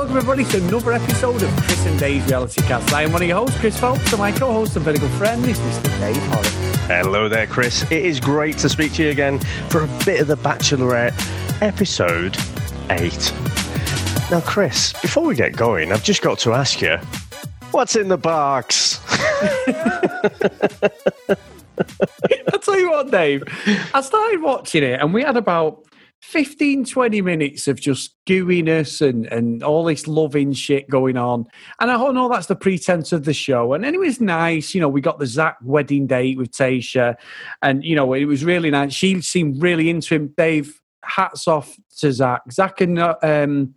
welcome everybody to another episode of Chris and Dave's Reality Cast. I am one of your hosts, Chris Phelps, and my co-host and very good friend is Mr. Dave Horrocks. Hello there, Chris. It is great to speak to you again for a bit of the Bachelorette episode 8. Now, Chris, before we get going, I've just got to ask you what's in the box? I'll tell you what, Dave. I started watching it, and we had about 15, 20 minutes of just gooiness and, and all this loving shit going on. And I don't know that's the pretense of the show. And, and it was nice. You know, we got the Zach wedding date with Tasha, and, you know, it was really nice. She seemed really into him. Dave, hats off to Zach. Zach and uh, um,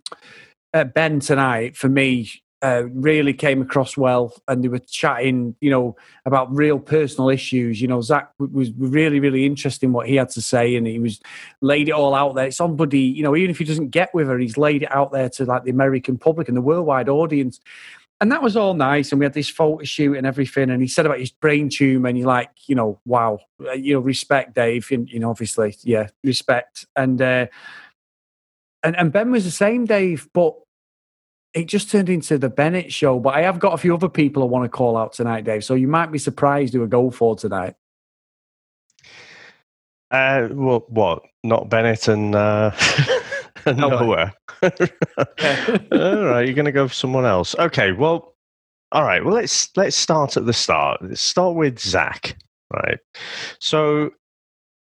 uh, Ben tonight, for me, uh, really came across well, and they were chatting, you know, about real personal issues. You know, Zach was really, really interesting what he had to say, and he was laid it all out there. Somebody, you know, even if he doesn't get with her, he's laid it out there to like the American public and the worldwide audience. And that was all nice, and we had this photo shoot and everything. And he said about his brain tumor, and you're like, you know, wow, uh, you know, respect, Dave. And, you know, obviously, yeah, respect. And uh, and and Ben was the same, Dave, but it just turned into the Bennett show. But I have got a few other people I want to call out tonight, Dave. So you might be surprised who I go for tonight. Uh, well, what? Not Bennett and uh, Noah. all right, you're going to go for someone else. Okay, well, all right. Well, let's let's start at the start. Let's start with Zach. Right. So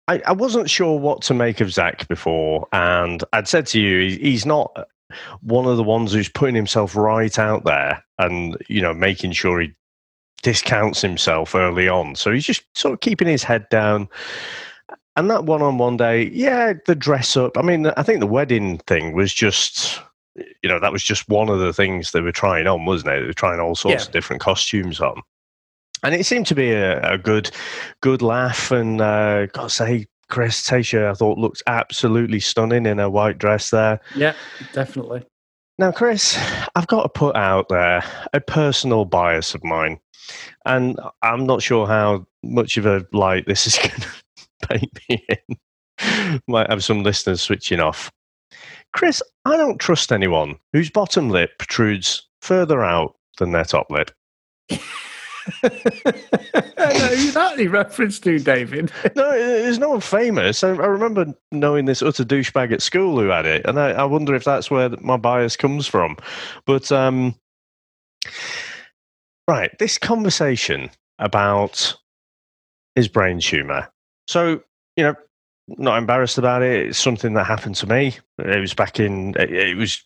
I, I, wasn't sure what to make of Zach before, and I'd said to you, he's not one of the ones who's putting himself right out there and you know making sure he discounts himself early on. So he's just sort of keeping his head down. And that one-on-one day, yeah, the dress up. I mean, I think the wedding thing was just, you know, that was just one of the things they were trying on, wasn't it? They were trying all sorts yeah. of different costumes on, and it seemed to be a, a good, good laugh. And uh, got to say, Chris Tasha, I thought looked absolutely stunning in a white dress there. Yeah, definitely. Now, Chris, I've got to put out there a personal bias of mine, and I'm not sure how much of a light this is going to paint me in. Might have some listeners switching off. Chris, I don't trust anyone whose bottom lip protrudes further out than their top lip. no, who's that he reference to, David? no, there's no one famous. I, I, remember knowing this utter douchebag at school who had it, and I, I wonder if that's where my bias comes from. But um, right, this conversation about his brain tumor. So you know, not embarrassed about it. It's something that happened to me. It was back in. It was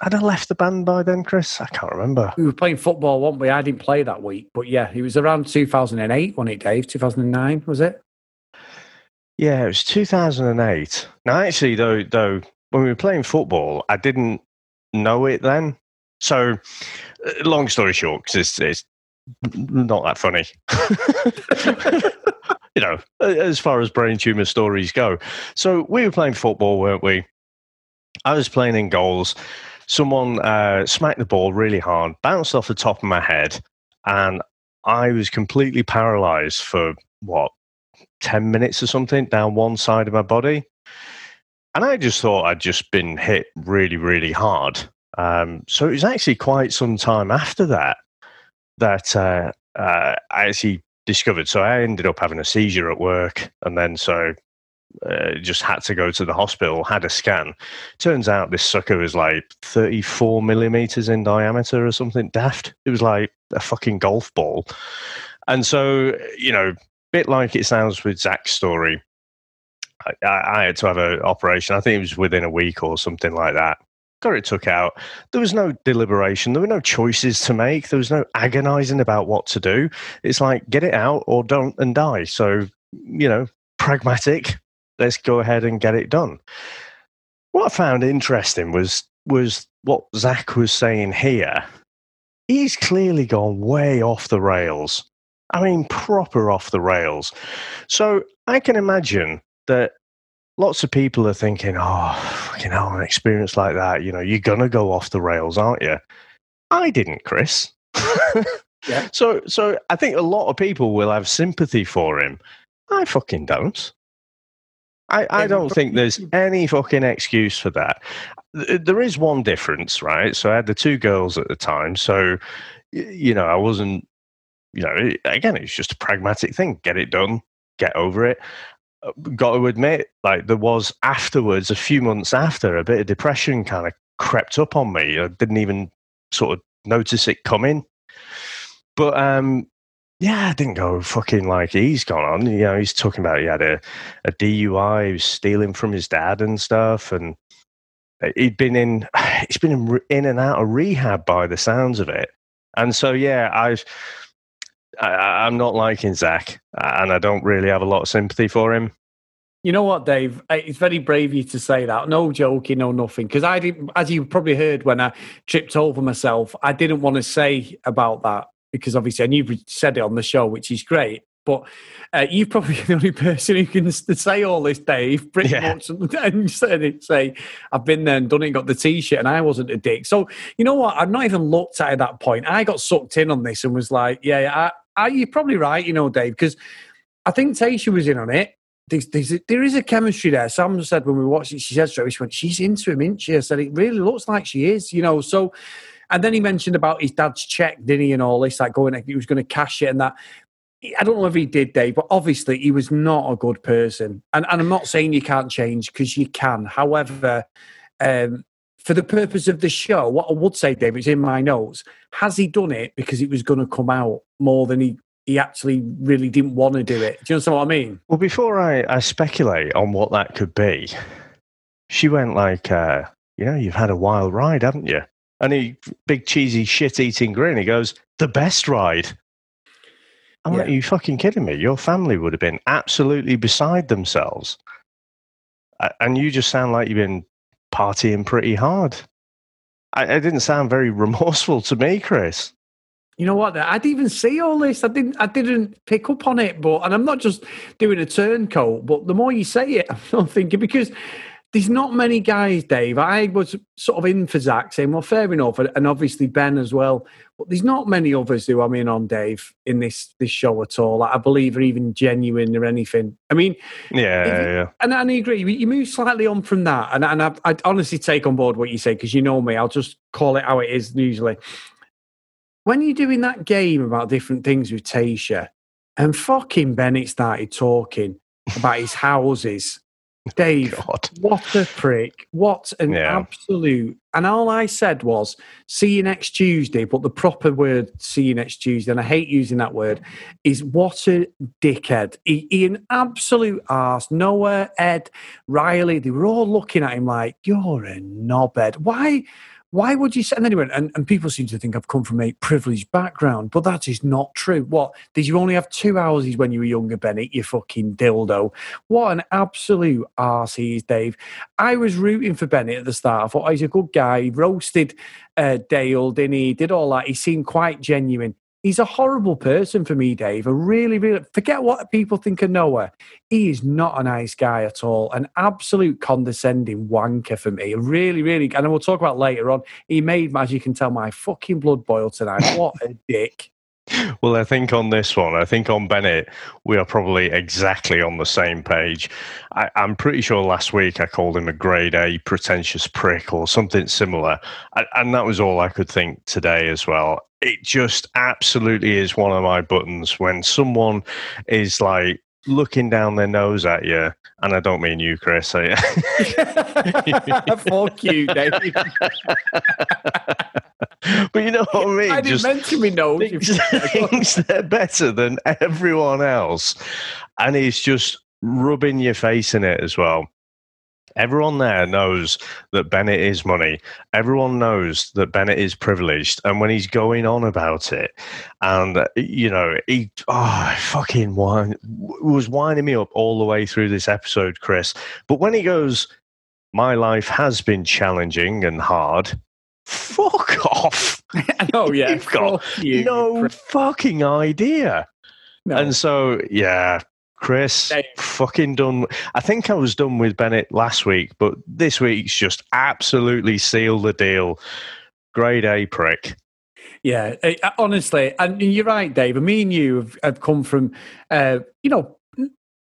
had I left the band by then, Chris? I can't remember. We were playing football, weren't we? I didn't play that week, but yeah, it was around 2008, wasn't it, Dave? 2009, was it? Yeah, it was 2008. Now, actually, though, though, when we were playing football, I didn't know it then. So, uh, long story short, because it's, it's not that funny. you know, as far as brain tumor stories go. So, we were playing football, weren't we? I was playing in goals someone uh, smacked the ball really hard, bounced off the top of my head, and I was completely paralyzed for what, 10 minutes or something down one side of my body. And I just thought I'd just been hit really, really hard. Um, so it was actually quite some time after that that uh, uh, I actually discovered. So I ended up having a seizure at work. And then so uh, just had to go to the hospital, had a scan. Turns out this sucker was like 34 millimeters in diameter or something daft. It was like a fucking golf ball. And so, you know, bit like it sounds with Zach's story, I, I had to have an operation. I think it was within a week or something like that. Got it took out. There was no deliberation. There were no choices to make. There was no agonizing about what to do. It's like get it out or don't and die. So, you know, pragmatic let's go ahead and get it done. What I found interesting was was what Zach was saying here. He's clearly gone way off the rails. I mean, proper off the rails. So I can imagine that lots of people are thinking, oh, you know, an experience like that, you know, you're going to go off the rails, aren't you? I didn't, Chris. yeah. So, so I think a lot of people will have sympathy for him. I fucking don't. I, I don't think there's any fucking excuse for that. There is one difference, right? So I had the two girls at the time. So, you know, I wasn't, you know, again, it's just a pragmatic thing. Get it done, get over it. Uh, got to admit, like, there was afterwards, a few months after, a bit of depression kind of crept up on me. I didn't even sort of notice it coming. But um, yeah, I didn't go fucking like he's gone on. You know, he's talking about he had a, a DUI, he was stealing from his dad and stuff, and uh, he'd been in, he's been in, in and out of rehab by the sounds of it. And so, yeah, I've, I, I'm not liking Zach, and I don't really have a lot of sympathy for him. You know what, Dave? It's very brave of you to say that. No joking, no nothing. Because I didn't, as you probably heard when I tripped over myself, I didn't want to say about that because obviously, and you've said it on the show, which is great. But uh, you're probably the only person who can say all this, Dave, pretty yeah. much, and say, I've been there and done it, got the t shirt, and I wasn't a dick. So, you know what? I've not even looked at it at that point. I got sucked in on this and was like, yeah, I, I, you're probably right, you know, Dave, because I think Tayshia was in on it. There's, there's a, there is a chemistry there. Sam said when we watched it, she said straight, she went, she's into him, isn't she? I said, it really looks like she is, you know. So, and then he mentioned about his dad's check, didn't he, and all this, like going, he was going to cash it and that. I don't know if he did, Dave, but obviously he was not a good person. And, and I'm not saying you can't change because you can. However, um, for the purpose of the show, what I would say, Dave, it's in my notes. Has he done it because it was going to come out more than he he actually really didn't want to do it? Do you understand what I mean? Well, before I, I speculate on what that could be, she went like, uh, know, you've had a wild ride, haven't you?" And he, big cheesy shit eating grin, he goes, The best ride. I'm yeah. like, Are you fucking kidding me? Your family would have been absolutely beside themselves. And you just sound like you've been partying pretty hard. I, it didn't sound very remorseful to me, Chris. You know what? I didn't even see all this. I didn't. I didn't pick up on it. But and I'm not just doing a turncoat. But the more you say it, I'm thinking because there's not many guys, Dave. I was sort of in for Zach saying, well, fair enough, and obviously Ben as well. But there's not many others who I'm in on, Dave, in this this show at all. Like, I believe are even genuine or anything. I mean, yeah, yeah. And, and I agree. You move slightly on from that, and, and I, I honestly take on board what you say because you know me. I'll just call it how it is usually. When you're doing that game about different things with Tasha, and fucking Bennett started talking about his houses Oh, Dave, God. what a prick. What an yeah. absolute. And all I said was, see you next Tuesday. But the proper word, see you next Tuesday, and I hate using that word, is what a dickhead. He, he an absolute arse. Noah, Ed, Riley, they were all looking at him like, you're a knobhead. Why? Why would you say and anyway and, and people seem to think i've come from a privileged background but that is not true. What did you only have two houses when you were younger bennett you fucking dildo. What an absolute arse he is dave. I was rooting for bennett at the start. I thought oh, he's a good guy. He roasted uh, dale didn't he did all that. He seemed quite genuine He's a horrible person for me, Dave. A really, really forget what people think of Noah. He is not a nice guy at all. An absolute condescending wanker for me. Really, really, and we'll talk about later on. He made, as you can tell, my fucking blood boil tonight. What a dick. Well, I think on this one, I think on Bennett, we are probably exactly on the same page. I, am pretty sure last week I called him a grade A pretentious prick or something similar. and that was all I could think today as well it just absolutely is one of my buttons when someone is like looking down their nose at you, and I don't mean you, Chris. I, Fuck you, David. but you know what I mean? I didn't just mention me nose. Thinks, thinks they're better than everyone else, and he's just rubbing your face in it as well. Everyone there knows that Bennett is money. Everyone knows that Bennett is privileged. And when he's going on about it, and, you know, he, oh, fucking wine, was winding me up all the way through this episode, Chris. But when he goes, my life has been challenging and hard, fuck off. oh, yeah. You've got you, no fucking idea. No. And so, yeah, Chris, fucking done. I think I was done with Bennett last week, but this week's just absolutely sealed the deal. Grade A prick. Yeah, honestly, and you're right, Dave. Me and you have, have come from, uh, you know,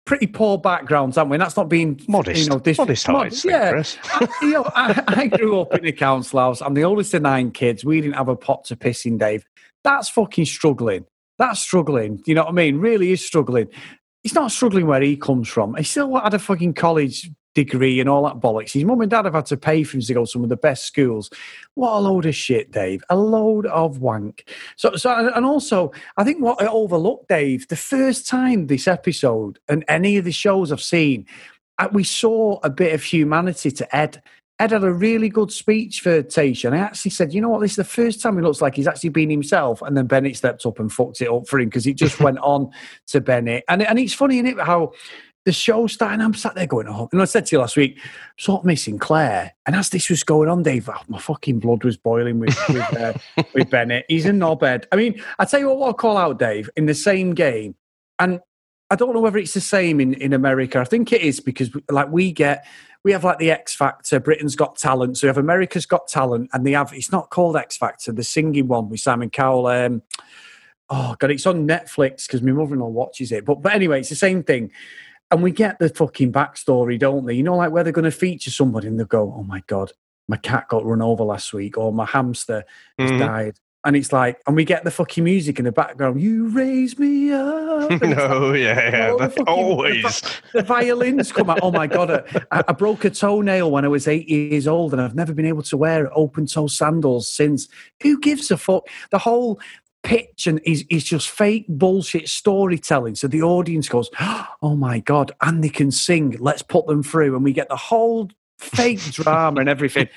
pretty poor backgrounds, haven't we? And that's not being modest. You know, dis- modest heights, yeah. Chris. I, you know, I, I, grew up in a council house. I'm the oldest of nine kids. We didn't have a pot to piss in, Dave. That's fucking struggling. That's struggling. You know what I mean? Really is struggling. He's not struggling where he comes from. He still had a fucking college degree and all that bollocks. His mum and dad have had to pay for him to go to some of the best schools. What a load of shit, Dave. A load of wank. So, so and also, I think what I overlooked, Dave, the first time this episode and any of the shows I've seen, uh, we saw a bit of humanity to Ed. Ed had a really good speech for Tasha, and I actually said, "You know what? This is the first time he looks like he's actually been himself." And then Bennett stepped up and fucked it up for him because it just went on to Bennett. And and it's funny, isn't it? How the show starting, I'm sat there going, oh, and I said to you last week, sort of missing Claire. And as this was going on, Dave, oh, my fucking blood was boiling with with, uh, with Bennett. He's a knobhead. I mean, I tell you what, what I'll call out, Dave, in the same game, and I don't know whether it's the same in, in America. I think it is because, like, we get we have like the X Factor, Britain's Got Talent. So we have America's Got Talent, and they have it's not called X Factor, the singing one with Simon Cowell. Um, oh god, it's on Netflix because my mother-in-law watches it. But but anyway, it's the same thing. And we get the fucking backstory, don't they? You know, like where they're going to feature somebody and they go, oh my God, my cat got run over last week or my hamster has mm-hmm. died. And it's like, and we get the fucking music in the background. You raise me up. no, like, yeah, yeah, oh, fucking, always. The, the, violins come out. Oh my god, I, I, broke a toenail when I was eight years old, and I've never been able to wear open toe sandals since. Who gives a fuck? The whole pitch and is, is just fake bullshit storytelling. So the audience goes, oh my God, and they can sing. Let's put them through. And we get the whole fake drama and everything.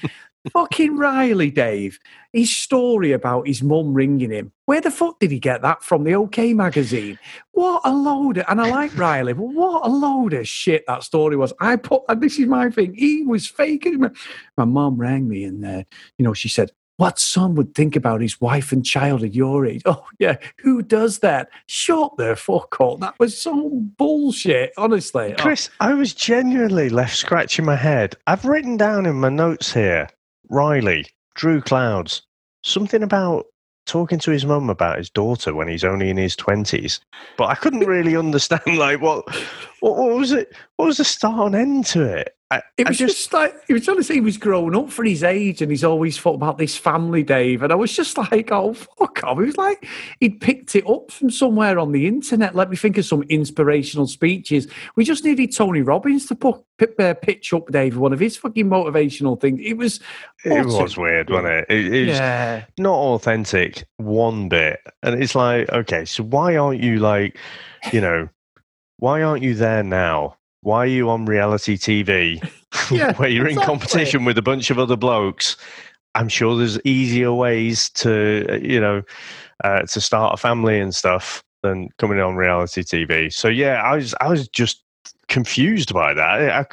Fucking Riley, Dave. His story about his mum ringing him. Where the fuck did he get that from? The OK magazine. What a load of, and I like Riley, but what a load of shit that story was. I put, and this is my thing. He was faking. My mum rang me and, uh, you know, she said, what son would think about his wife and child at your age? Oh, yeah, who does that? Shut the fuck up. That was so bullshit, honestly. Oh. Chris, oh. I was genuinely left scratching my head. I've written down in my notes here Riley, Drew Clouds, something about talking to his mum about his daughter when he's only in his 20s. But I couldn't really understand, like, what, what, what was it? What was the start and end to it? I, it was just, just, like he was trying to say he was growing up for his age, and he's always thought about this family, Dave. And I was just like, "Oh fuck off!" He was like, he'd picked it up from somewhere on the internet. Let me think of some inspirational speeches. We just needed Tony Robbins to put uh, pitch up, Dave, one of his fucking motivational things. It was, it was weird, wasn't it? It, it was yeah. not authentic one bit, and it's like, okay, so why aren't you like, you know, why aren't you there now? Why are you on reality TV yeah, where you're exactly. in competition with a bunch of other blokes? I'm sure there's easier ways to, uh, you know, uh, to start a family and stuff than coming on reality TV. So yeah, I was I was just confused by that. I,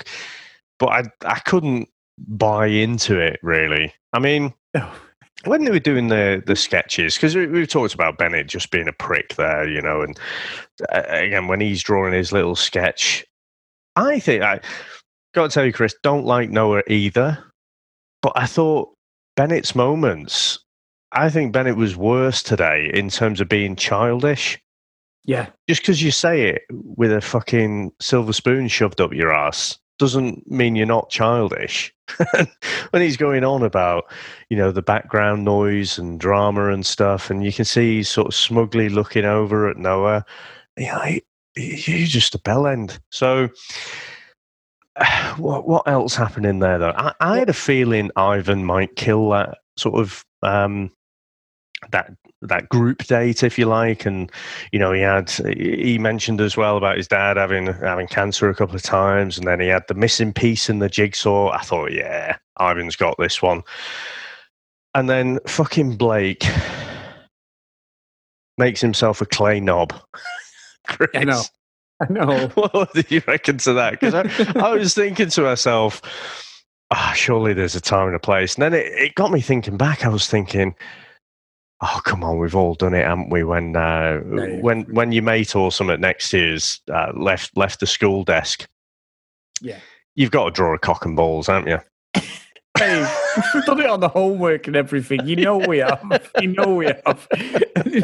but I I couldn't buy into it really. I mean, when they were doing the the sketches, because we, have talked about Bennett just being a prick there, you know, and uh, again when he's drawing his little sketch I think I got to tell you, Chris, don't like Noah either. But I thought Bennett's moments. I think Bennett was worse today in terms of being childish. Yeah. Just because you say it with a fucking silver spoon shoved up your ass doesn't mean you're not childish. when he's going on about, you know, the background noise and drama and stuff, and you can see he's sort of smugly looking over at Noah. Yeah, you're just a bell end. So, what what else happened in there though? I, I had a feeling Ivan might kill that sort of um, that that group date, if you like, and you know he had he mentioned as well about his dad having having cancer a couple of times, and then he had the missing piece in the jigsaw. I thought, yeah, Ivan's got this one, and then fucking Blake makes himself a clay knob. Chris. I know. I know. what did you reckon to that? Because I, I, was thinking to myself, oh, surely there's a time and a place. And then it, it got me thinking back. I was thinking, oh come on, we've all done it, haven't we? When uh, no, when when your mate or something next year's uh, left left the school desk, yeah, you've got to draw a cock and balls, haven't you? Hey, done it on the homework and everything. You know we have. You know we have.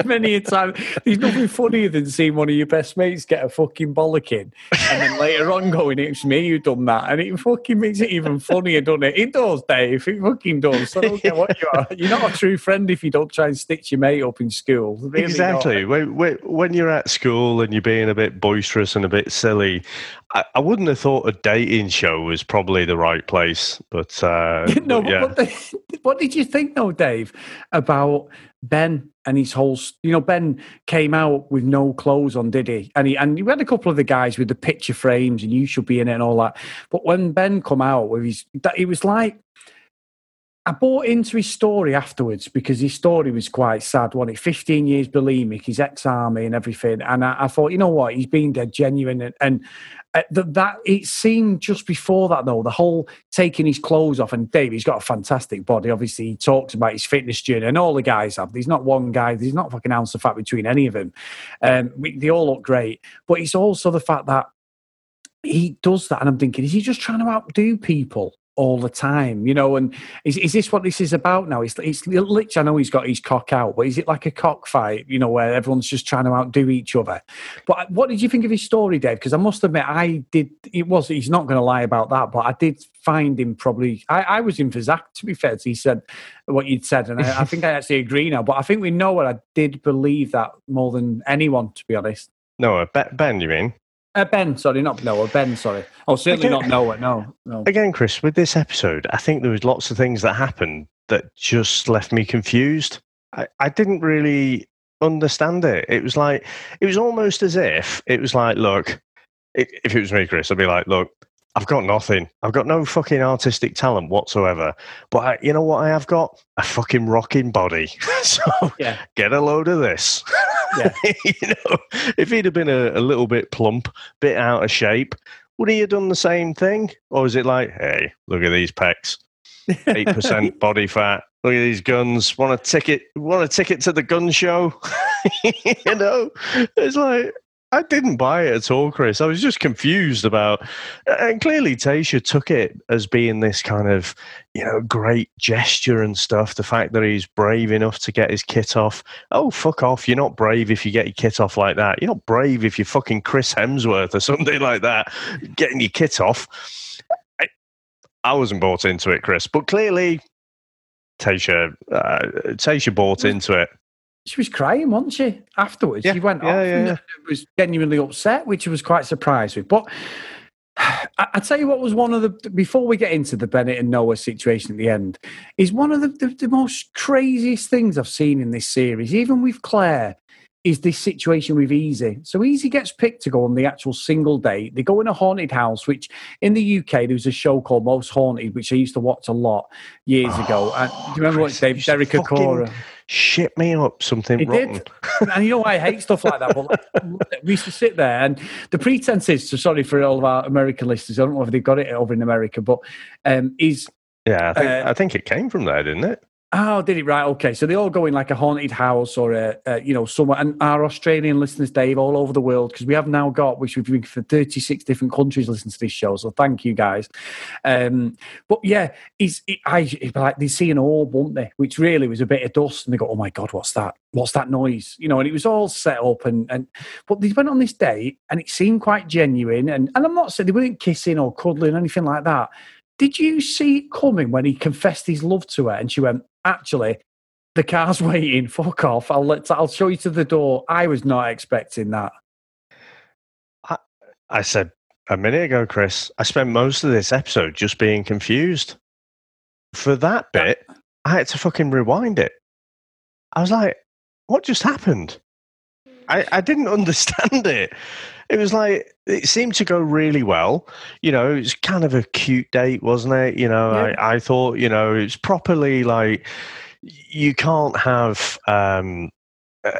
Many a time, there's nothing funnier than seeing one of your best mates get a fucking bollocking, and then later on going, "It's me who done that," and it fucking makes it even funnier, doesn't it? It does, Dave. It fucking does. So I don't care what you are. You're not a true friend if you don't try and stitch your mate up in school. Really exactly. When, when you're at school and you're being a bit boisterous and a bit silly, I, I, wouldn't have thought a dating show was probably the right place, but uh, no. But yeah. What, the, what, did you think, though, Dave, about Ben and his whole? You know, Ben came out with no clothes on, did he? And he and you had a couple of the guys with the picture frames, and you should be in it and all that. But when Ben come out with his, that it was like I bought into his story afterwards because his story was quite sad, wasn't it? 15 years bulimic, his ex army and everything. And I, I, thought, you know what? He's been dead genuine. And, and uh, that, that it seemed just before that, though, the whole taking his clothes off. And Dave, he's got a fantastic body. Obviously, he talks about his fitness journey, and all the guys have. There's not one guy, there's not fucking ounce of fat between any of them. Um, we, they all look great. But it's also the fact that he does that. And I'm thinking, is he just trying to outdo people? All the time, you know. And is, is this what this is about now? It's, it's literally, I know he's got his cock out, but is it like a cockfight, you know, where everyone's just trying to outdo each other? But what did you think of his story, Dave? Because I must admit, I did, it was, he's not going to lie about that, but I did find him probably, I, I was in for Zach, to be fair. He said what you'd said, and I, I think I actually agree now, but I think we know what I did believe that more than anyone, to be honest. No, Ben, you mean? Uh, ben, sorry, not Noah. Ben, sorry. Oh, certainly again, not Noah. No, no. Again, Chris, with this episode, I think there was lots of things that happened that just left me confused. I, I didn't really understand it. It was like it was almost as if it was like, look, it, if it was me, Chris, I'd be like, look, I've got nothing. I've got no fucking artistic talent whatsoever. But I, you know what I have got? A fucking rocking body. so yeah. get a load of this. Yeah. you know, if he'd have been a, a, little bit plump, bit out of shape, would he have done the same thing? Or is it like, hey, look at these pecs, eight percent body fat. Look at these guns. Want a ticket? Want a ticket to the gun show? you know, it's like I didn't buy it at all, Chris. I was just confused about, and clearly Tayshia took it as being this kind of, you know, great gesture and stuff. The fact that he's brave enough to get his kit off. Oh, fuck off! You're not brave if you get your kit off like that. You're not brave if you're fucking Chris Hemsworth or something like that, getting your kit off. I, I wasn't bought into it, Chris, but clearly Tayshia, uh, Tayshia bought into it she was crying, wasn't she? Afterwards, yeah, she went yeah, off yeah, and was genuinely upset, which I was quite surprised with. But I, tell you what was one of the before we get into the Bennett and Noah situation at the end is one of the, the, the most craziest things I've seen in this series. Even with Claire, is this situation with Easy. So Easy gets picked to go on the actual single date. They go in a haunted house, which in the UK there was a show called Most Haunted, which I used to watch a lot years oh, ago. And do you remember what Dave Derek Acorah? Shit me up something he rotten. did, and you know why I hate stuff like that. But like, we used to sit there, and the pretense is. So sorry for all of our American listeners. I don't know if they've got it over in America, but um, is yeah, I think, uh, I think it came from there, didn't it? Oh, did it right? Okay, so they all go in like a haunted house or a, a you know somewhere. And our Australian listeners, Dave, all over the world, because we have now got which we've been for thirty six different countries listen to this show. So thank you guys. Um, but yeah, he's it, I like they see an orb, won't they? Which really was a bit of dust, and they go, "Oh my god, what's that? What's that noise?" You know, and it was all set up and and but they went on this date, and it seemed quite genuine. And and I'm not saying they weren't kissing or cuddling or anything like that. Did you see it coming when he confessed his love to her and she went, actually, the car's waiting. Fuck off. I'll let. I'll show you to the door. I was not expecting that. I, I said a minute ago, Chris. I spent most of this episode just being confused. For that bit, I had to fucking rewind it. I was like, "What just happened?" I, I didn't understand it. It was like it seemed to go really well. You know, it was kind of a cute date, wasn't it? You know, yeah. I, I thought, you know, it's properly like you can't have um uh,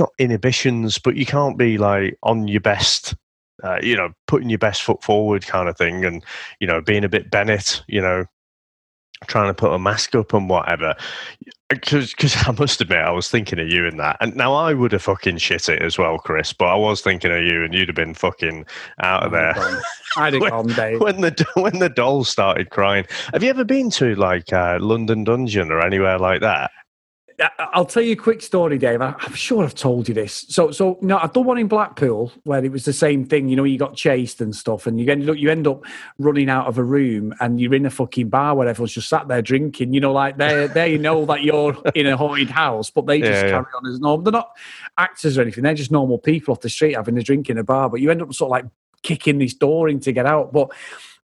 not inhibitions, but you can't be like on your best uh, you know, putting your best foot forward kind of thing, and you know, being a bit Bennett, you know, trying to put a mask up and whatever. Because I must admit, I was thinking of you in that. And now I would have fucking shit it as well, Chris, but I was thinking of you and you'd have been fucking out of there. I'd have gone, Dave. When the, when the doll started crying. Have you ever been to like uh, London Dungeon or anywhere like that? I'll tell you a quick story, Dave. I'm sure I've told you this. So, so no, I've done one in Blackpool where it was the same thing. You know, you got chased and stuff, and you end up you end up running out of a room, and you're in a fucking bar where everyone's just sat there drinking. You know, like they they know that you're in a haunted house, but they just yeah, carry yeah. on as normal. They're not actors or anything. They're just normal people off the street having a drink in a bar. But you end up sort of like kicking this door in to get out. But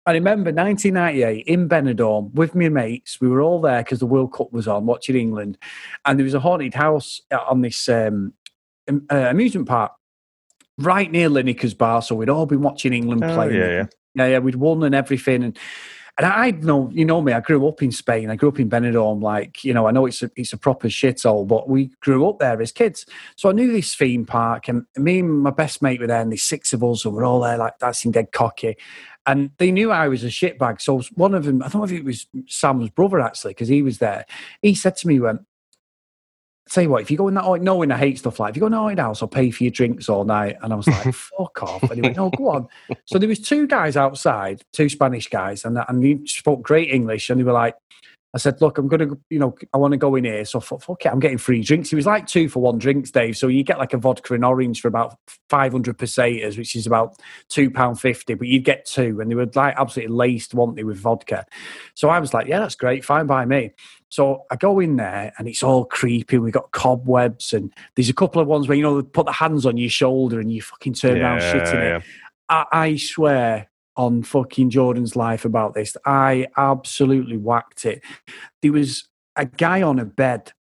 I remember 1998 in Benidorm with my mates. We were all there because the World Cup was on, watching England, and there was a haunted house on this um, uh, amusement park right near Lineker's bar. So we'd all been watching England oh, play. Yeah, yeah, yeah, yeah. We'd won and everything, and and I know, you know me. I grew up in Spain. I grew up in Benidorm. Like, you know, I know it's a, it's a proper shithole, but we grew up there as kids. So I knew this theme park, and me and my best mate were there, and there's six of us, and we're all there, like in dead cocky and they knew I was a shitbag. So one of them, I don't know if it was Sam's brother actually, because he was there. He said to me, he "Went, tell you what, if you go in that, night, knowing I hate stuff like, if you go in the haunted house, I'll pay for your drinks all night." And I was like, "Fuck off!" And he went, "No, go on." So there was two guys outside, two Spanish guys, and and he spoke great English, and they were like, I said, look, I'm going to, you know, I want to go in here. So fuck it, I'm getting free drinks. It was like two for one drinks, Dave. So you get like a vodka and orange for about 500 pesetas, which is about £2.50, but you'd get two. And they were like absolutely laced, weren't they, with vodka. So I was like, yeah, that's great, fine by me. So I go in there and it's all creepy. We've got cobwebs and there's a couple of ones where, you know, they put the hands on your shoulder and you fucking turn yeah, around shitting yeah. it. I, I swear on fucking Jordan's life about this. I absolutely whacked it. There was a guy on a bed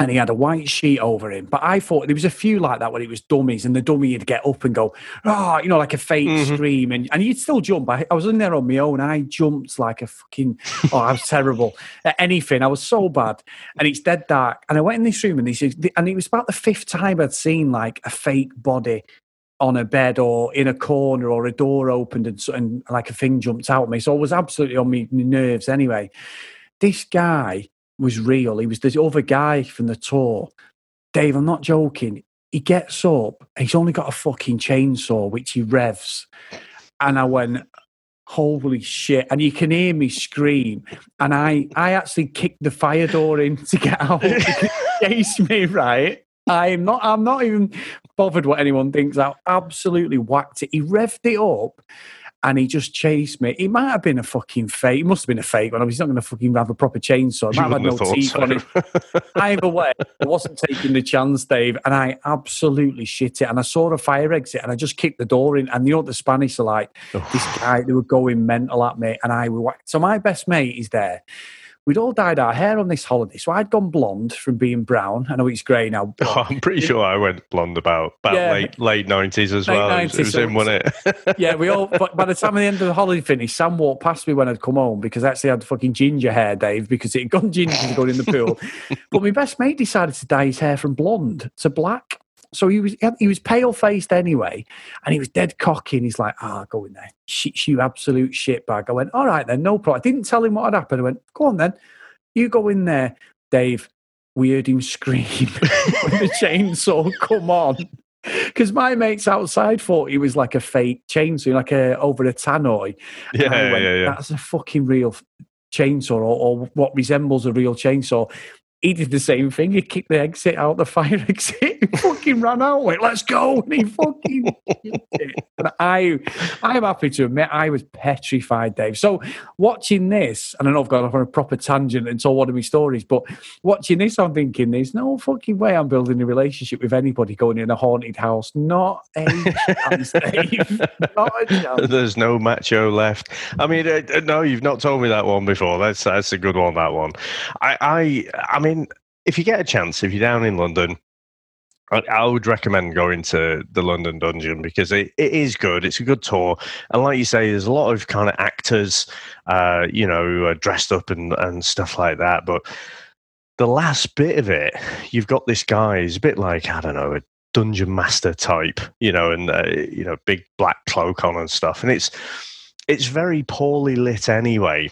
and he had a white sheet over him. But I thought there was a few like that when it was dummies, and the dummy would get up and go, oh, you know, like a fake mm-hmm. scream, and, and you'd still jump. I, I, was in there on my own, I jumped like a fucking, oh, I was terrible at anything. I was so bad, and it's dead dark. And I went in this room, and this and it was about the fifth time I'd seen like a fake body on a bed or in a corner or a door opened and, and like a thing jumped out at me. So I was absolutely on my nerves anyway. This guy was real. He was this other guy from the tour. Dave, I'm not joking. He gets up, he's only got a fucking chainsaw, which he revs. And I went, holy shit. And you can hear me scream. And I, I actually kicked the fire door in to get out. chase me, right? I'm not. I'm not even bothered what anyone thinks. I absolutely whacked it. He revved it up, and he just chased me. He might have been a fucking fake. He must have been a fake one. He's not going to fucking have a proper chainsaw. Might have had no teeth so. on it. Either way, I wasn't taking the chance, Dave, and I absolutely shit it. And I saw a fire exit, and I just kicked the door in. And you know the Spanish are like, this guy, they were going mental at me, and I whacked. So my best mate is there we'd all dyed our hair on this holiday. So I'd gone blonde from being brown. I know it's grey now. Oh, I'm pretty sure I went blonde about, about yeah, late late 90s as late well. 90s, it was in, wasn't it? yeah, we all, but by the time the end of the holiday finished, Sam walked past me when I'd come home because I actually had fucking ginger hair, Dave, because it had gone ginger to go in the pool. but my best mate decided to dye his hair from blonde to black. So he was he was pale faced anyway, and he was dead cocky. And he's like, "Ah, oh, go in there, shit, you absolute shitbag." I went, "All right then, no problem." I didn't tell him what had happened. I went, "Go on then, you go in there, Dave." We heard him scream when the chainsaw come on. Because my mates outside thought he was like a fake chainsaw, like a over a tannoy. Yeah, went, yeah, yeah. That's a fucking real chainsaw, or, or, what resembles a real chainsaw he did the same thing. He kicked the exit out, the fire exit. Fucking ran out. Went, let's go. And he fucking And I, I'm happy to admit I was petrified, Dave. So watching this, and I know I've gone off on a proper tangent and told one of my stories, but watching this, I'm thinking there's no fucking way I'm building a relationship with anybody going in a haunted house. Not a chance, Dave. Not a chance. There's no macho left. I mean, uh, no, you've not told me that one before. That's that's a good one. That one. I, I, I mean, if you get a chance, if you're down in London, I, would recommend going to the London Dungeon because it, it is good. It's a good tour, and like you say, there's a lot of kind of actors, uh, you know, dressed up and and stuff like that. But the last bit of it, you've got this guy. He's a bit like I don't know a dungeon master type, you know, and uh, you know, big black cloak on and stuff, and it's it's very poorly lit anyway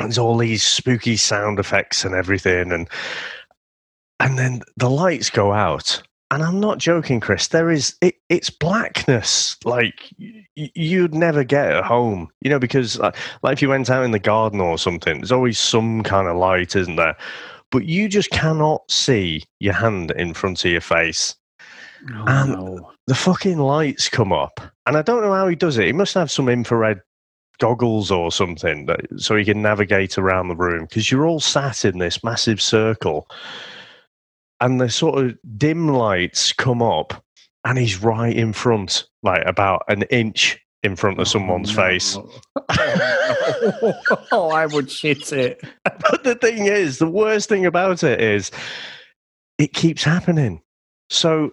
there's all these spooky sound effects and everything, and and then the lights go out. And I'm not joking, Chris. There is it, it's blackness like y- you'd never get at home, you know, because like, like if you went out in the garden or something, there's always some kind of light, isn't there? But you just cannot see your hand in front of your face. Oh, Um, no. The fucking lights come up, and I don't know how he does it. He must have some infrared goggles or something that, so he can navigate around the room because you're all sat in this massive circle and the sort of dim lights come up and he's right in front like about an inch in front of oh, someone's Oh, face no. Oh, no. oh, I would shit it. but the thing is the worst thing about it is it keeps happening so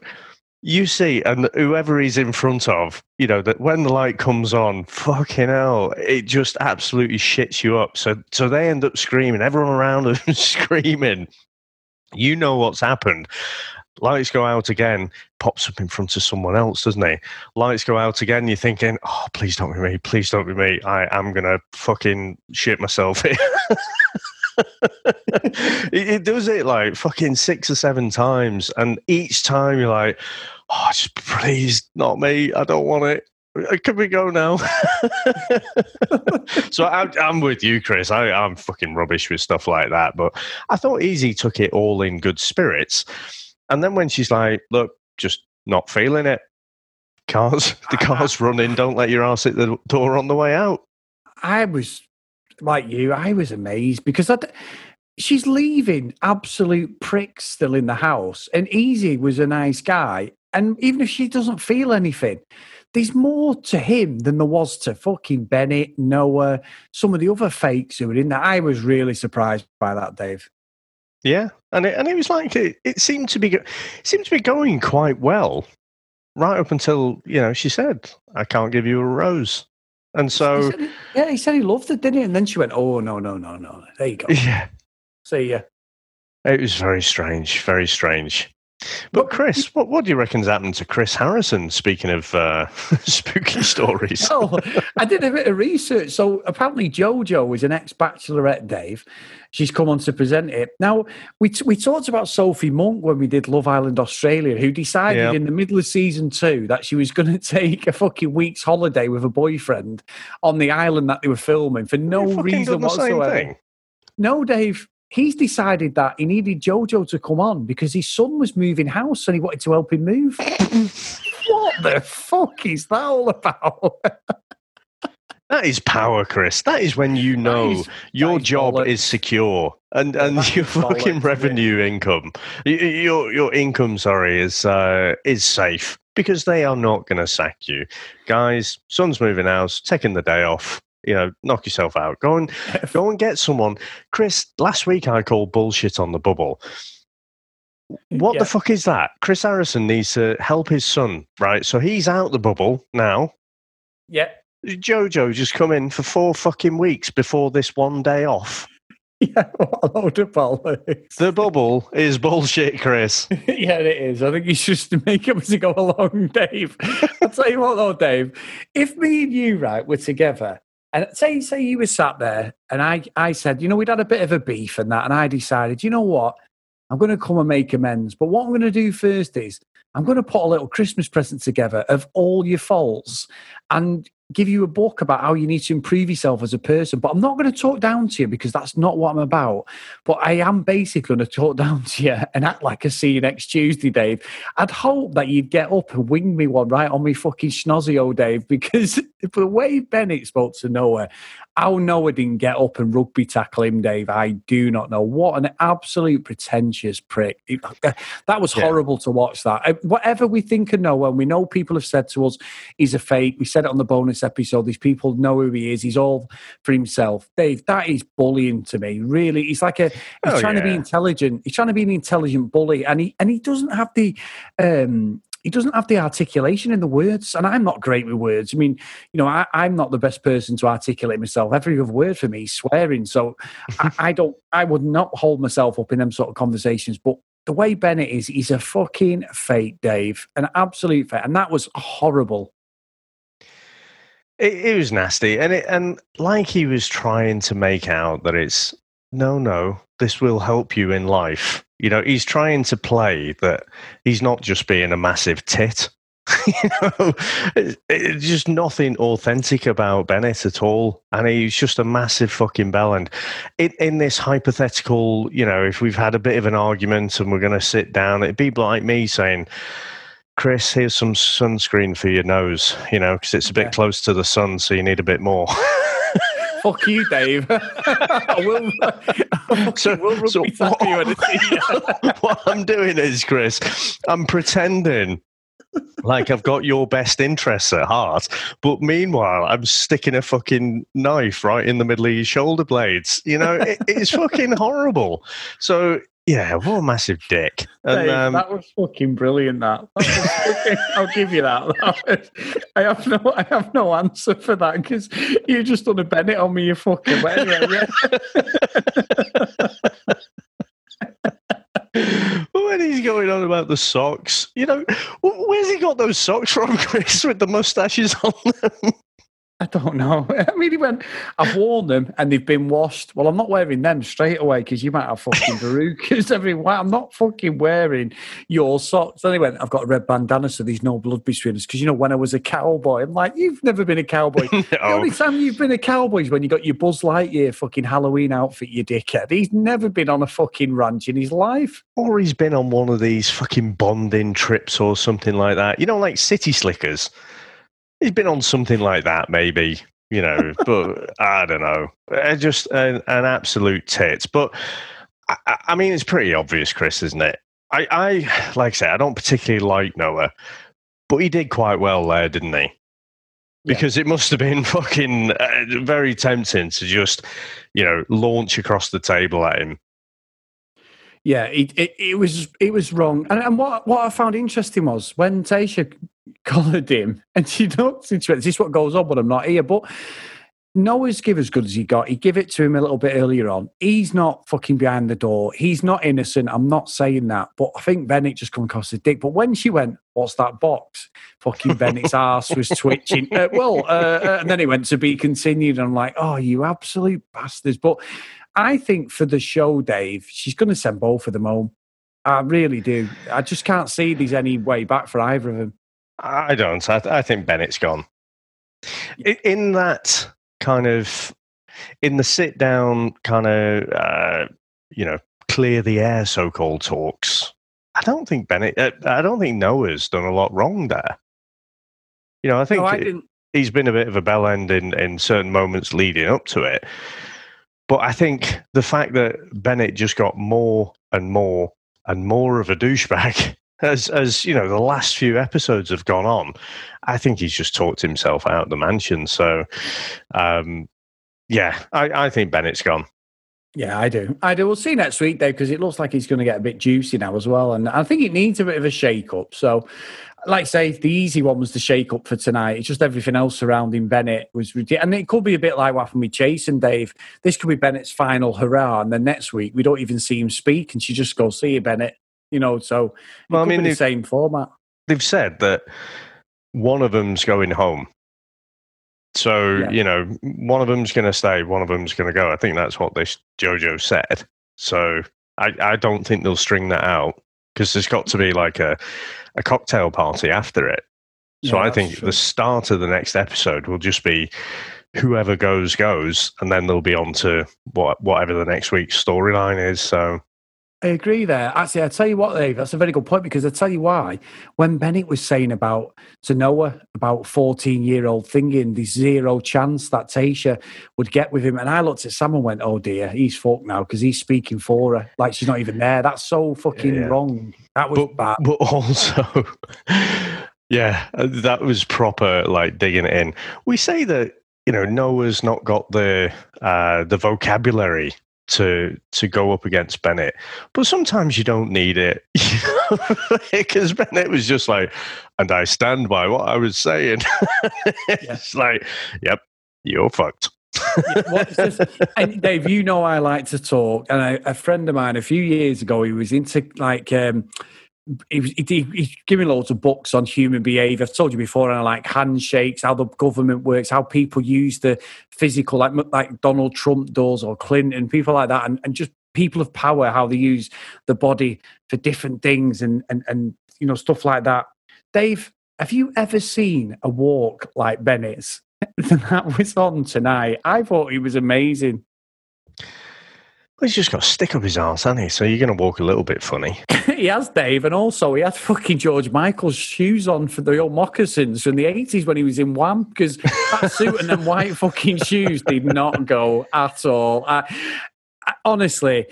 you see and whoever he's in front of you know that when the light comes on fucking hell it just absolutely shits you up so so they end up screaming everyone around them screaming you know what's happened lights go out again pops up in front of someone else doesn't he lights go out again you're thinking oh please don't be me please don't be me i am gonna fucking shit myself here it, it does it like fucking six or seven times, and each time you're like, "Oh, just please, not me. I don't want it. Uh, Can we go now?" so I'm, I'm with you, Chris. I, I'm fucking rubbish with stuff like that, but I thought Easy took it all in good spirits, and then when she's like, "Look, just not feeling it." Cars, the car's running. Don't let your ass hit the door on the way out. I was like you. I was amazed because I, she's leaving absolute pricks still in the house, and Easy was a nice guy. And even if she doesn't feel anything, there's more to him than there was to fucking Bennett, Noah, some of the other fakes who were in there. I was really surprised by that, Dave. Yeah, and it, and it was like it, it seemed to be it seemed to be going quite well, right up until you know she said, "I can't give you a rose," and so said he- yeah, he said he loved it, didn't he? And then she went, "Oh no, no, no, no! There you go. yeah, See ya." it was very strange, very strange. But Chris, what what do you reckon's happened to Chris Harrison? Speaking of uh, spooky stories, Oh, I did a bit of research. So apparently, JoJo is an ex-bachelorette. Dave, she's come on to present it. Now we t- we talked about Sophie Monk when we did Love Island Australia, who decided Yeah. in the middle of season two that she was going to take a fucking week's holiday with a boyfriend on the island that they were filming for no reason done the same whatsoever. No, Dave. He's decided that he needed JoJo to come on because his son was moving house and he wanted to help him move. what the fuck is that all about? That is power, Chris. That is when you know is- your is job bollocks. is secure and Yeah, and your bollocks, fucking revenue income, your your income, sorry, is uh, is safe because they are not going to sack you, guys. Son's moving house, taking the day off. You know, knock yourself out. Go and go and get someone. Chris, last week I called bullshit on the bubble. What Yeah. the fuck is that? Chris Harrison needs to help his son, right? So he's out the bubble now. Yeah. Jojo just come in for four fucking weeks before this one day off. Yeah, what a load of bollocks. The bubble is bullshit, Chris. yeah, it is. I think you should just make it as you go along, Dave. I'll tell you what, though, Dave. If me and you, right, were together, and say, say you were sat there, and I, I said, you know, we'd had a bit of a beef and that, and I decided, you know what, I'm going to come and make amends. But what I'm going to do first is I'm going to put a little Christmas present together of all your faults and give you a book about how you need to improve yourself as a person. But I'm not going to talk down to you because that's not what I'm about. But I am basically going to talk down to you and act like I see you next Tuesday, Dave. I'd hope that you'd get up and wing me one right on me fucking schnozzy, old Dave, because the way Bennett spoke to Noah, how Noah didn't get up and rugby tackle him, Dave, I do not know. What an absolute pretentious prick. That was Yeah. horrible to watch that. Uh, Whatever we think of Noah, and we know people have said to us, he's a fake. We said it on the bonus episode. These people know who he is. He's all for himself. Dave, that is bullying to me. Really, he's like a. He's Oh, trying to be intelligent. He's trying to be an intelligent bully, and he and he doesn't have the. um he doesn't have the articulation in the words, and I'm not great with words. I mean, you know, I, I'm not the best person to articulate myself. Every other word for me is swearing, so I, I don't. I would not hold myself up in them sort of conversations. But the way Bennett is, he's a fucking fake, Dave, an absolute fake, and that was horrible. It, it was nasty, and it and like he was trying to make out that it's no, no, this will help you in life. You know, he's trying to play that he's not just being a massive tit. you know, it's, it's just nothing authentic about Bennett at all, and he's just a massive fucking bell. And in, in this hypothetical, you know, if we've had a bit of an argument and we're going to sit down, it'd be like me saying, "Chris, here's some sunscreen for your nose," you know, because it's a bit Yeah. close to the sun, so you need a bit more. Fuck you, Dave. I will, I So- will so what- I see you. what I'm doing is, Chris, I'm pretending like I've got your best interests at heart, but meanwhile, I'm sticking a fucking knife right in the middle of your shoulder blades. You know, it, it's fucking horrible. So, yeah, what a massive dick. And, Dave, um, that was fucking brilliant. That, That I'll give you that. That was- I have no, I have no answer for that because you just done a Bennett on me. You fucking. But anyway, yeah. when he's going on about the socks, you know, wh- where's he got those socks from, Chris, with the mustaches on them? I don't know. I mean, he went, I've worn them and they've been washed. Well, I'm not wearing them straight away because you might have fucking verrucas everywhere. I'm not fucking wearing your socks. Then he went, I've got a red bandana so there's no blood between us. Because, you know, when I was a cowboy, I'm like, you've never been a cowboy. The only time you've been a cowboy is when you got your Buzz Lightyear fucking Halloween outfit, you dickhead. He's never been on a fucking ranch in his life. Or he's been on one of these fucking bonding trips or something like that. You know, like City Slickers. He's been on something like that, maybe. You know, but I don't know. Uh, Just an, an absolute tit. But I, I- mean, it's pretty obvious, Chris, isn't it? I, I, like I said, I don't particularly like Noah, but he did quite well there, didn't he? Yeah. Because it must have been fucking uh, very tempting to just, you know, launch across the table at him. Yeah, it, it, it was it was wrong. And, and what what I found interesting was when Tayshia collared him and she looked into it, this is what goes on when I'm not here. But Noah's give as good as he got. He give it to him a little bit earlier on. He's not fucking behind the door. He's not innocent. I'm not saying that. But I think Bennett just come across the dick. But when she went, what's that box? Fucking Bennett's ass was twitching. Uh, well, uh, uh, and then it went to be continued. And I'm like, oh, you absolute bastards. But I think for the show, Dave, she's going to send both of them home. I really do. I just can't see there's any way back for either of them. I don't. I, I think Bennett's gone. In, in that kind of, in the sit down kind of, uh, you know, clear the air so called talks, I don't think Bennett, uh, I don't think Noah's done a lot wrong there. You know, I think No, I he's been a bit of a bell end in, in certain moments leading up to it. But I think the fact that Bennett just got more and more and more of a douchebag as as you know the last few episodes have gone on, I think he's just talked himself out of the mansion. So, um, yeah, I, I think Bennett's gone. Yeah, I do. I do. We'll see next week, though because it looks like he's going to get a bit juicy now as well. And I think it needs a bit of a shake up. So, like I say, the easy one was the shake up for tonight. It's just everything else surrounding Bennett was ridiculous. And it could be a bit like what happened with Chase and Dave. This could be Bennett's final hurrah. And then next week, we don't even see him speak. And she just goes, see you, Bennett. You know, so Well, I mean, the same format. They've said that one of them's going home. So, Yeah. you know, one of them's going to stay, one of them's going to go. I think that's what this JoJo said. So I, I don't think they'll string that out because there's got to be like a, a cocktail party after it. So Yeah, I think true. the start of the next episode will just be whoever goes, goes, and then they'll be on to what, whatever the next week's storyline is. So, I agree there. Actually, I tell you what, Dave, that's a very good point because I tell you why. When Bennett was saying about to Noah about fourteen year old thinking there's zero chance that Tayshia would get with him, and I looked at Sam and went, "Oh dear, he's fucked now because he's speaking for her like she's not even there." That's so fucking Yeah. wrong. That was but, bad. but also, yeah, that was proper like digging it in. We say that you know Noah's not got the uh, the vocabulary to to go up against Bennett, but sometimes you don't need it, because Bennett was just like, and I stand by what I was saying. it's like, yep, you're fucked. And Dave, you know I like to talk, and a, a friend of mine a few years ago, he was into like um, he was, he, loads of books on human behavior. I've told you before, and I like handshakes, how the government works, how people use the physical, like like Donald Trump does or Clinton, people like that, and, and just people of power, how they use the body for different things and and and you know stuff like that. Dave, have you ever seen a walk like Bennett's? that was on tonight. I thought he was amazing. He's just got a stick up his arse, hasn't he? So you're going to walk a little bit funny. he has, Dave, and also he had fucking George Michael's shoes on for the old moccasins from the 80s when he was in Wham, because that suit and them white fucking shoes did not go at all. I, I, honestly,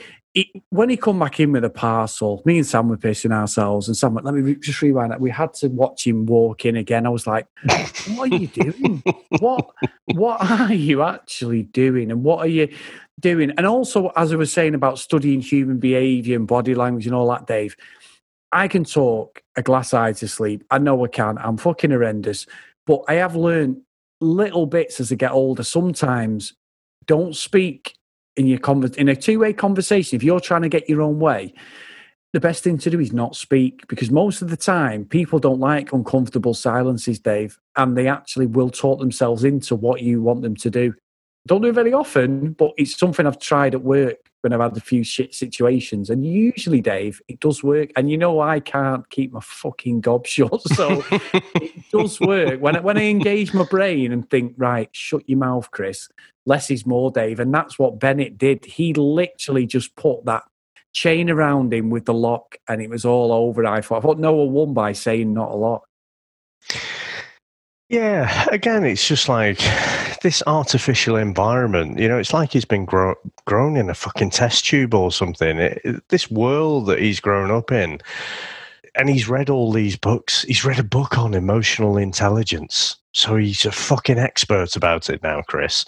when he come back in with a parcel, me and Sam were pissing ourselves, and Sam went, "Let me just rewind that." We had to watch him walk in again. I was like, "What are you doing? what What are you actually doing? And what are you doing?" And also, as I was saying about studying human behaviour and body language and all that, Dave, I can talk a glass eye to sleep. I know I can. I'm fucking horrendous, but I have learned little bits as I get older. Sometimes don't speak in your conver- in a two way conversation, if you're trying to get your own way, the best thing to do is not speak because most of the time people don't like uncomfortable silences, Dave, and they actually will talk themselves into what you want them to do. Don't do it very often, but it's something I've tried at work when I've had a few shit situations. And usually, Dave, it does work. And you know, I can't keep my fucking gob shut. So it does work. When I, when I engage my brain and think, right, shut your mouth, Chris, less is more, Dave. And that's what Bennett did. He literally just put that chain around him with the lock and it was all over. I thought, I thought Noah won by saying not a lot. Yeah, again, it's just like this artificial environment. You know, it's like he's been grow- grown in a fucking test tube or something. It, it, this world that he's grown up in, and he's read all these books. He's read a book on emotional intelligence, so he's a fucking expert about it now, Chris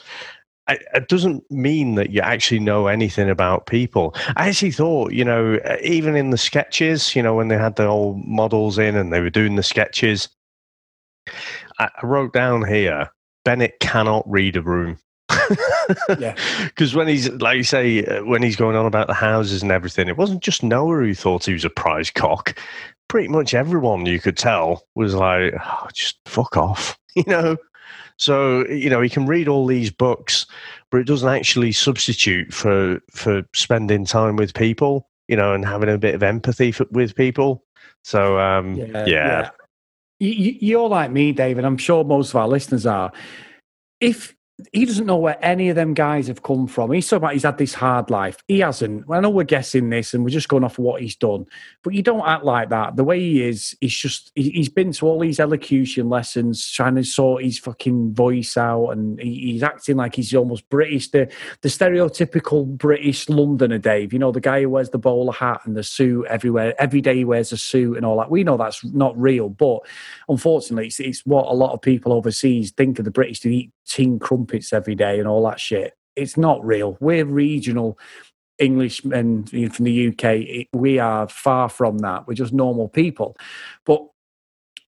it doesn't mean that you actually know anything about people. I actually thought, you know, even in the sketches, you know, when they had the old models in and they were doing the sketches, I wrote down here Bennett cannot read a room. yeah. Because when he's, like you say, uh, when he's going on about the houses and everything, it wasn't just Noah who thought he was a prize cock. Pretty much everyone you could tell was like, oh, just fuck off, you know? So you know he can read all these books, but it doesn't actually substitute for for spending time with people, you know, and having a bit of empathy for, with people. So um, yeah, yeah. yeah. You, are like me, David. I'm sure most of our listeners are. If he doesn't know where any of them guys have come from. He's talking about he's had this hard life. He hasn't. I know we're guessing this and we're just going off of what he's done, but you don't act like that. The way he is, he's just, he's been to all these elocution lessons, trying to sort his fucking voice out, and he's acting like he's almost British. The, the stereotypical British Londoner, Dave, you know, the guy who wears the bowler hat and the suit everywhere. Every day he wears a suit and all that. We know that's not real, but unfortunately, it's, it's what a lot of people overseas think of the British to eat tin crumpets every day and all that shit. It's not real. We're regional Englishmen from the UK. We are far from that. We're just normal people. But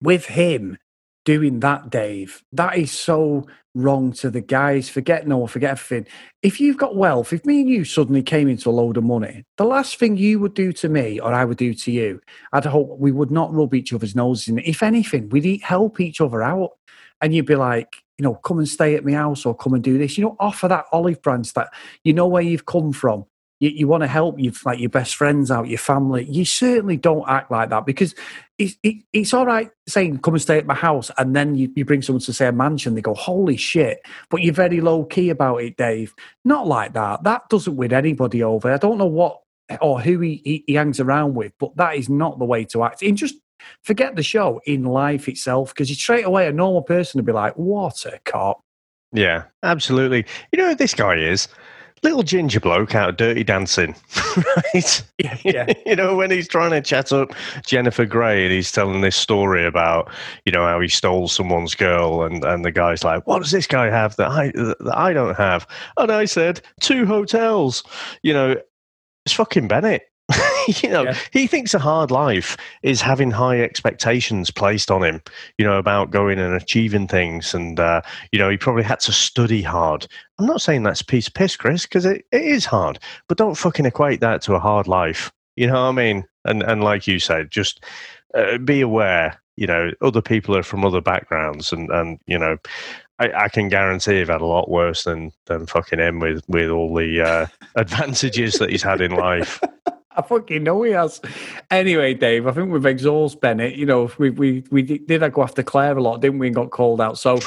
with him doing that, Dave, that is so wrong to the guys. Forget no, forget everything. If you've got wealth, if me and you suddenly came into a load of money, the last thing you would do to me or I would do to you, I'd hope we would not rub each other's noses in. If anything, we'd help each other out. And you'd be like, you know, come and stay at my house or come and do this. You know, offer that olive branch that you know where you've come from. You, you want to help you like your best friends out, your family. You certainly don't act like that because it's it, it's all right saying come and stay at my house, and then you, you bring someone to say a mansion. They go, holy shit! But you're very low key about it, Dave. Not like that. That doesn't win anybody over. I don't know what or who he, he, he hangs around with, but that is not the way to act. In just Forget the show in life itself, because you straight away a normal person would be like, "What a cop!" Yeah, absolutely. You know who this guy is? Little ginger bloke out of Dirty Dancing, right? Yeah, yeah. you know when he's trying to chat up Jennifer Grey and he's telling this story about you know how he stole someone's girl, and and the guy's like, "What does this guy have that I that I don't have?" And I said, two hotels." You know, it's fucking Bennett. you know, yeah. he thinks a hard life is having high expectations placed on him, you know, about going and achieving things. And, uh, you know, he probably had to study hard. I'm not saying that's a piece of piss, Chris, because it, it is hard, but don't fucking equate that to a hard life. You know what I mean? And and like you said, just uh, be aware. You know, other people are from other backgrounds, and and you know, I, I can guarantee you've had a lot worse than than fucking him with with all the uh, advantages that he's had in life. I fucking know he has. Anyway, Dave, I think we've exhausted Bennett. You know, we we we did go after Clare a lot, didn't we? And got called out. So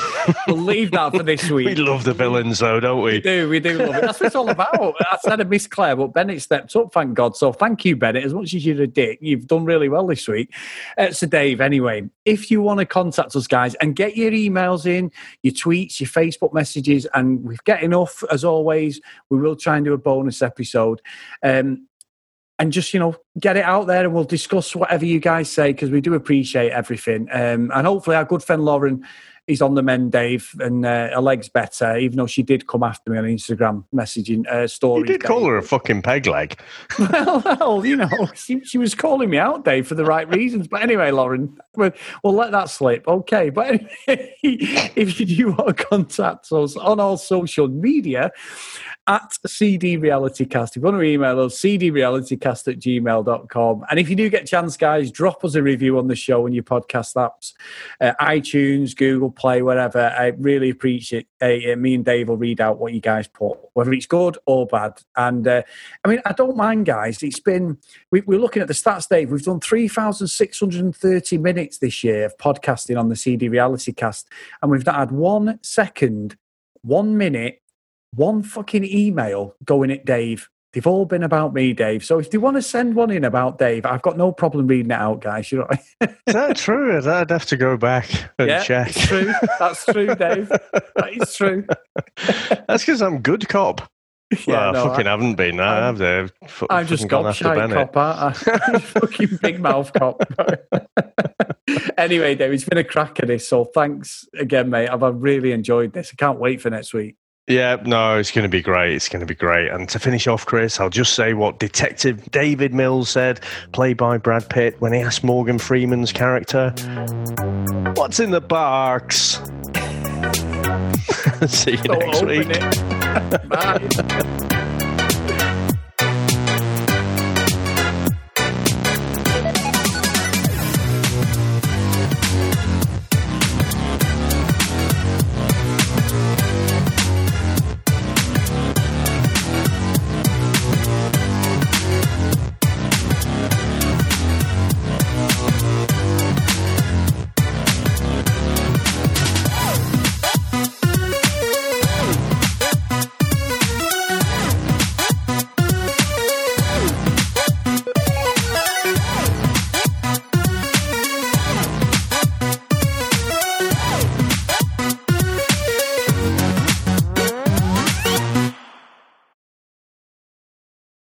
we'll leave that for this week. we love the villains, though, don't we? We do. We do love it. That's what it's all about. I said I miss Clare, but Bennett stepped up. Thank God. So thank you, Bennett. As much as you're a dick, you've done really well this week. Uh, so, Dave, anyway, if you want to contact us, guys, and get your emails in, your tweets, your Facebook messages, and we've get enough as always. We will try and do a bonus episode. Um, and just you know get it out there and we'll discuss whatever you guys say because we do appreciate everything. Um, and hopefully our good friend lauren is on the mend dave and uh, her leg's better even though she did come after me on instagram messaging uh, stories you did dave. call her a fucking peg leg well, well you know she, she, was calling me out dave for the right reasons but anyway lauren we'll, we'll let that slip okay but anyway, if you do want to contact us on all social media at CD Reality Cast. If you want to email us, cdrealitycast at gmail.com. And if you do get a chance, guys, drop us a review on the show on your podcast apps, uh, iTunes, Google Play, whatever. I really appreciate it. Uh, me and Dave will read out what you guys put, whether it's good or bad. And uh, I mean, I don't mind, guys. It's been, we, we're looking at the stats, Dave. We've done 3,630 minutes this year of podcasting on the CD Reality Cast. And we've not had one second, one minute, one fucking email going at Dave. They've all been about me, Dave. So if you want to send one in about Dave, I've got no problem reading it out, guys. You know, is that true? I'd have to go back and yeah, check. It's true. That's true, Dave. That is true. That's because I'm good cop. Yeah, well, no, I fucking I, haven't been. I have there. F- I'm just gobshite cop, aren't I? fucking big mouth cop. anyway, Dave, it's been a crack at this. So thanks again, mate. I've really enjoyed this. I can't wait for next week. Yeah, no, it's going to be great. It's going to be great. And to finish off, Chris, I'll just say what Detective David Mills said, played by Brad Pitt, when he asked Morgan Freeman's character, What's in the box? See you Don't next week. Bye.